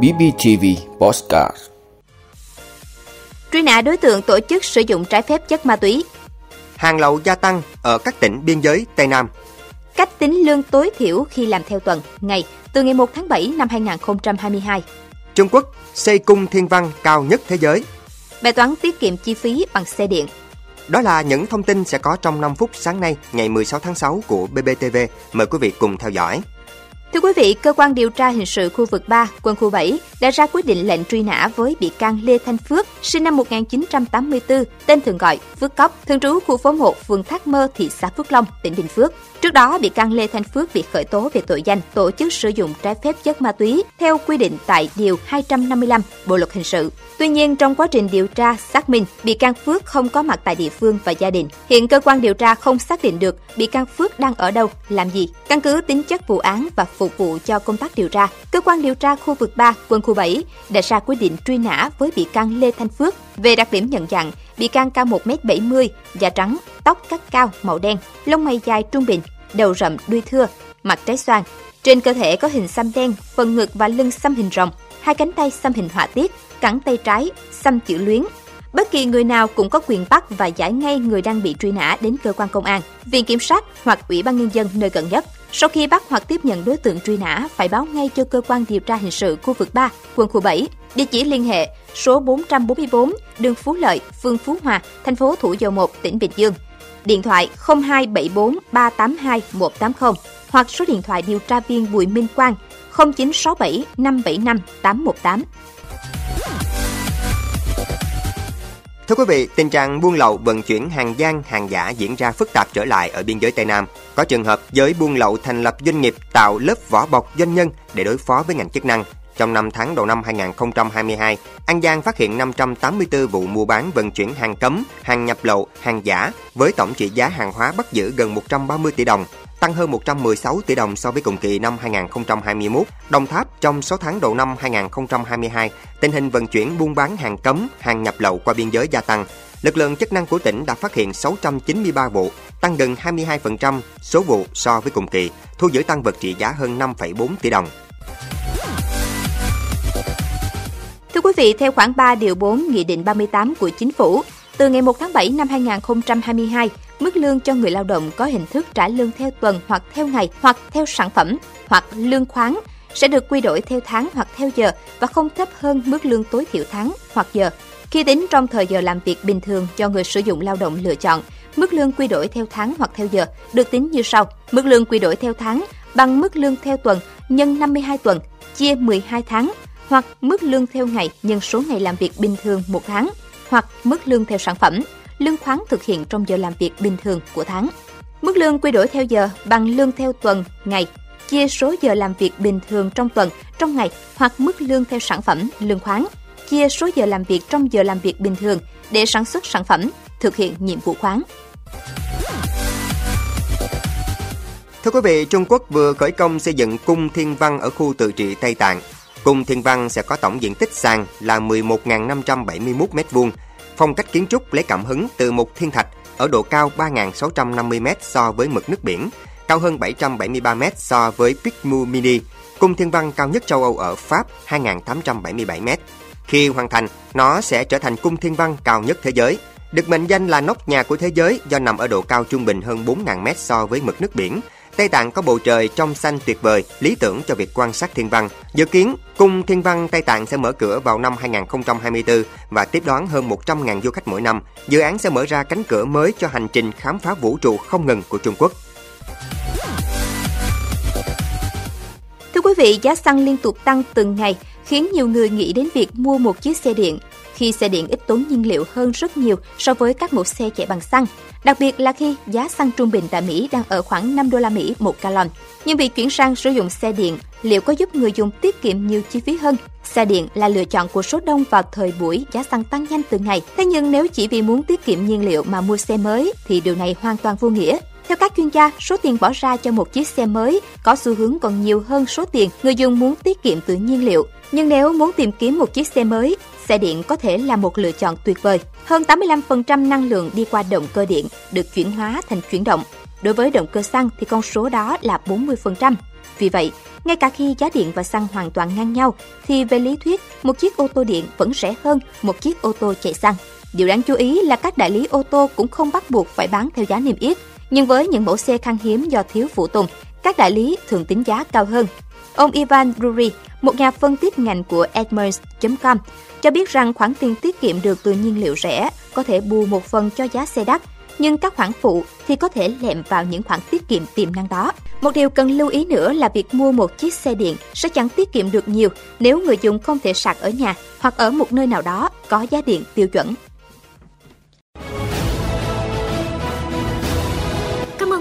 BBTV Postcard. Truy nã đối tượng tổ chức sử dụng trái phép chất ma túy. Hàng lậu gia tăng ở các tỉnh biên giới Tây Nam. Cách tính lương tối thiểu khi làm theo tuần, ngày từ ngày 1 tháng 7 năm 2022 Trung Quốc xây cung thiên văn cao nhất thế giới. Bài toán tiết kiệm chi phí bằng xe điện. Đó là những thông tin sẽ có trong 5 phút sáng nay ngày 16 tháng 6 của BBTV. Mời quý vị cùng theo dõi. Thưa quý vị, cơ quan điều tra hình sự khu vực 3, quân khu 7 đã ra quyết định lệnh truy nã với bị can Lê Thanh Phước, sinh năm 1984, tên thường gọi Phước Cóc, thường trú khu phố 1, phường Thác Mơ, thị xã Phước Long, tỉnh Bình Phước. Trước đó, bị can Lê Thanh Phước bị khởi tố về tội danh tổ chức sử dụng trái phép chất ma túy theo quy định tại Điều 255 Bộ Luật Hình sự. Tuy nhiên, trong quá trình điều tra, xác minh, bị can Phước không có mặt tại địa phương và gia đình. Hiện cơ quan điều tra không xác định được bị can Phước đang ở đâu, làm gì. Căn cứ tính chất vụ án và phục vụ cho công tác điều tra, cơ quan điều tra khu vực 3, quân khu 7 đã ra quyết định truy nã với bị can Lê Thanh Phước về đặc điểm nhận dạng bị can cao 1m70, da trắng, tóc cắt cao màu đen, lông mày dài trung bình, đầu rậm đuôi thưa, mặt trái xoan. Trên cơ thể có hình xăm đen, phần ngực và lưng xăm hình rồng, hai cánh tay xăm hình họa tiết, cẳng tay trái xăm chữ luyến. Bất kỳ người nào cũng có quyền bắt và giải ngay người đang bị truy nã đến cơ quan công an, viện kiểm sát hoặc ủy ban nhân dân nơi gần nhất. Sau khi bắt hoặc tiếp nhận đối tượng truy nã, phải báo ngay cho cơ quan điều tra hình sự khu vực 3, quân khu 7. Địa chỉ liên hệ số 444, đường Phú Lợi, phường Phú Hòa, thành phố Thủ Dầu Một, tỉnh Bình Dương. Điện thoại 0274 382 180 hoặc số điện thoại điều tra viên Bùi Minh Quang 0967 575 818. Thưa quý vị, tình trạng buôn lậu vận chuyển hàng gian, hàng giả diễn ra phức tạp trở lại ở biên giới Tây Nam. Có trường hợp giới buôn lậu thành lập doanh nghiệp tạo lớp vỏ bọc doanh nhân để đối phó với ngành chức năng. Trong 5 tháng đầu năm 2022, An Giang phát hiện 584 vụ mua bán vận chuyển hàng cấm, hàng nhập lậu, hàng giả với tổng trị giá hàng hóa bắt giữ gần 130 tỷ đồng, tăng hơn 116 tỷ đồng so với cùng kỳ năm 2021. Đồng Tháp trong 6 tháng đầu năm 2022, tình hình vận chuyển buôn bán hàng cấm, hàng nhập lậu qua biên giới gia tăng. Lực lượng chức năng của tỉnh đã phát hiện 693 vụ, tăng gần 22% số vụ so với cùng kỳ, thu giữ tăng vật trị giá hơn 5,4 tỷ đồng. Thưa quý vị, theo khoảng 3 điều 4 Nghị định 38 của Chính phủ, từ ngày 1 tháng 7 năm 2022, mức lương cho người lao động có hình thức trả lương theo tuần hoặc theo ngày hoặc theo sản phẩm hoặc lương khoáng sẽ được quy đổi theo tháng hoặc theo giờ và không thấp hơn mức lương tối thiểu tháng hoặc giờ. Khi tính trong thời giờ làm việc bình thường cho người sử dụng lao động lựa chọn, mức lương quy đổi theo tháng hoặc theo giờ được tính như sau. Mức lương quy đổi theo tháng bằng mức lương theo tuần nhân 52 tuần chia 12 tháng hoặc mức lương theo ngày nhân số ngày làm việc bình thường một tháng hoặc mức lương theo sản phẩm, lương khoáng thực hiện trong giờ làm việc bình thường của tháng. Mức lương quy đổi theo giờ bằng lương theo tuần, ngày, chia số giờ làm việc bình thường trong tuần, trong ngày hoặc mức lương theo sản phẩm, lương khoáng, chia số giờ làm việc trong giờ làm việc bình thường để sản xuất sản phẩm, thực hiện nhiệm vụ khoáng. Thưa quý vị, Trung Quốc vừa khởi công xây dựng cung thiên văn ở khu tự trị Tây Tạng. Cung thiên văn sẽ có tổng diện tích sàn là 11.571 m2, phong cách kiến trúc lấy cảm hứng từ một thiên thạch ở độ cao 3.650 m so với mực nước biển, cao hơn 773 m so với Picmu Mini, cung thiên văn cao nhất châu Âu ở Pháp 2.877 m. Khi hoàn thành, nó sẽ trở thành cung thiên văn cao nhất thế giới. Được mệnh danh là nóc nhà của thế giới do nằm ở độ cao trung bình hơn 4.000 m so với mực nước biển. Tây Tạng có bầu trời trong xanh tuyệt vời, lý tưởng cho việc quan sát thiên văn. Dự kiến, cung thiên văn Tây Tạng sẽ mở cửa vào năm 2024 và tiếp đón hơn 100.000 du khách mỗi năm. Dự án sẽ mở ra cánh cửa mới cho hành trình khám phá vũ trụ không ngừng của Trung Quốc. Thưa quý vị, giá xăng liên tục tăng từng ngày khiến nhiều người nghĩ đến việc mua một chiếc xe điện khi xe điện ít tốn nhiên liệu hơn rất nhiều so với các mẫu xe chạy bằng xăng, đặc biệt là khi giá xăng trung bình tại Mỹ đang ở khoảng 5 đô la Mỹ một gallon. Nhưng việc chuyển sang sử dụng xe điện liệu có giúp người dùng tiết kiệm nhiều chi phí hơn? Xe điện là lựa chọn của số đông vào thời buổi giá xăng tăng nhanh từng ngày. Thế nhưng nếu chỉ vì muốn tiết kiệm nhiên liệu mà mua xe mới thì điều này hoàn toàn vô nghĩa. Theo các chuyên gia, số tiền bỏ ra cho một chiếc xe mới có xu hướng còn nhiều hơn số tiền người dùng muốn tiết kiệm từ nhiên liệu. Nhưng nếu muốn tìm kiếm một chiếc xe mới, xe điện có thể là một lựa chọn tuyệt vời. Hơn 85% năng lượng đi qua động cơ điện được chuyển hóa thành chuyển động. Đối với động cơ xăng thì con số đó là 40%. Vì vậy, ngay cả khi giá điện và xăng hoàn toàn ngang nhau, thì về lý thuyết, một chiếc ô tô điện vẫn rẻ hơn một chiếc ô tô chạy xăng. Điều đáng chú ý là các đại lý ô tô cũng không bắt buộc phải bán theo giá niêm yết, nhưng với những mẫu xe khan hiếm do thiếu phụ tùng, các đại lý thường tính giá cao hơn. Ông Ivan Drury, một nhà phân tích ngành của Edmunds.com, cho biết rằng khoản tiền tiết kiệm được từ nhiên liệu rẻ có thể bù một phần cho giá xe đắt, nhưng các khoản phụ thì có thể lẹm vào những khoản tiết kiệm tiềm năng đó. Một điều cần lưu ý nữa là việc mua một chiếc xe điện sẽ chẳng tiết kiệm được nhiều nếu người dùng không thể sạc ở nhà hoặc ở một nơi nào đó có giá điện tiêu chuẩn.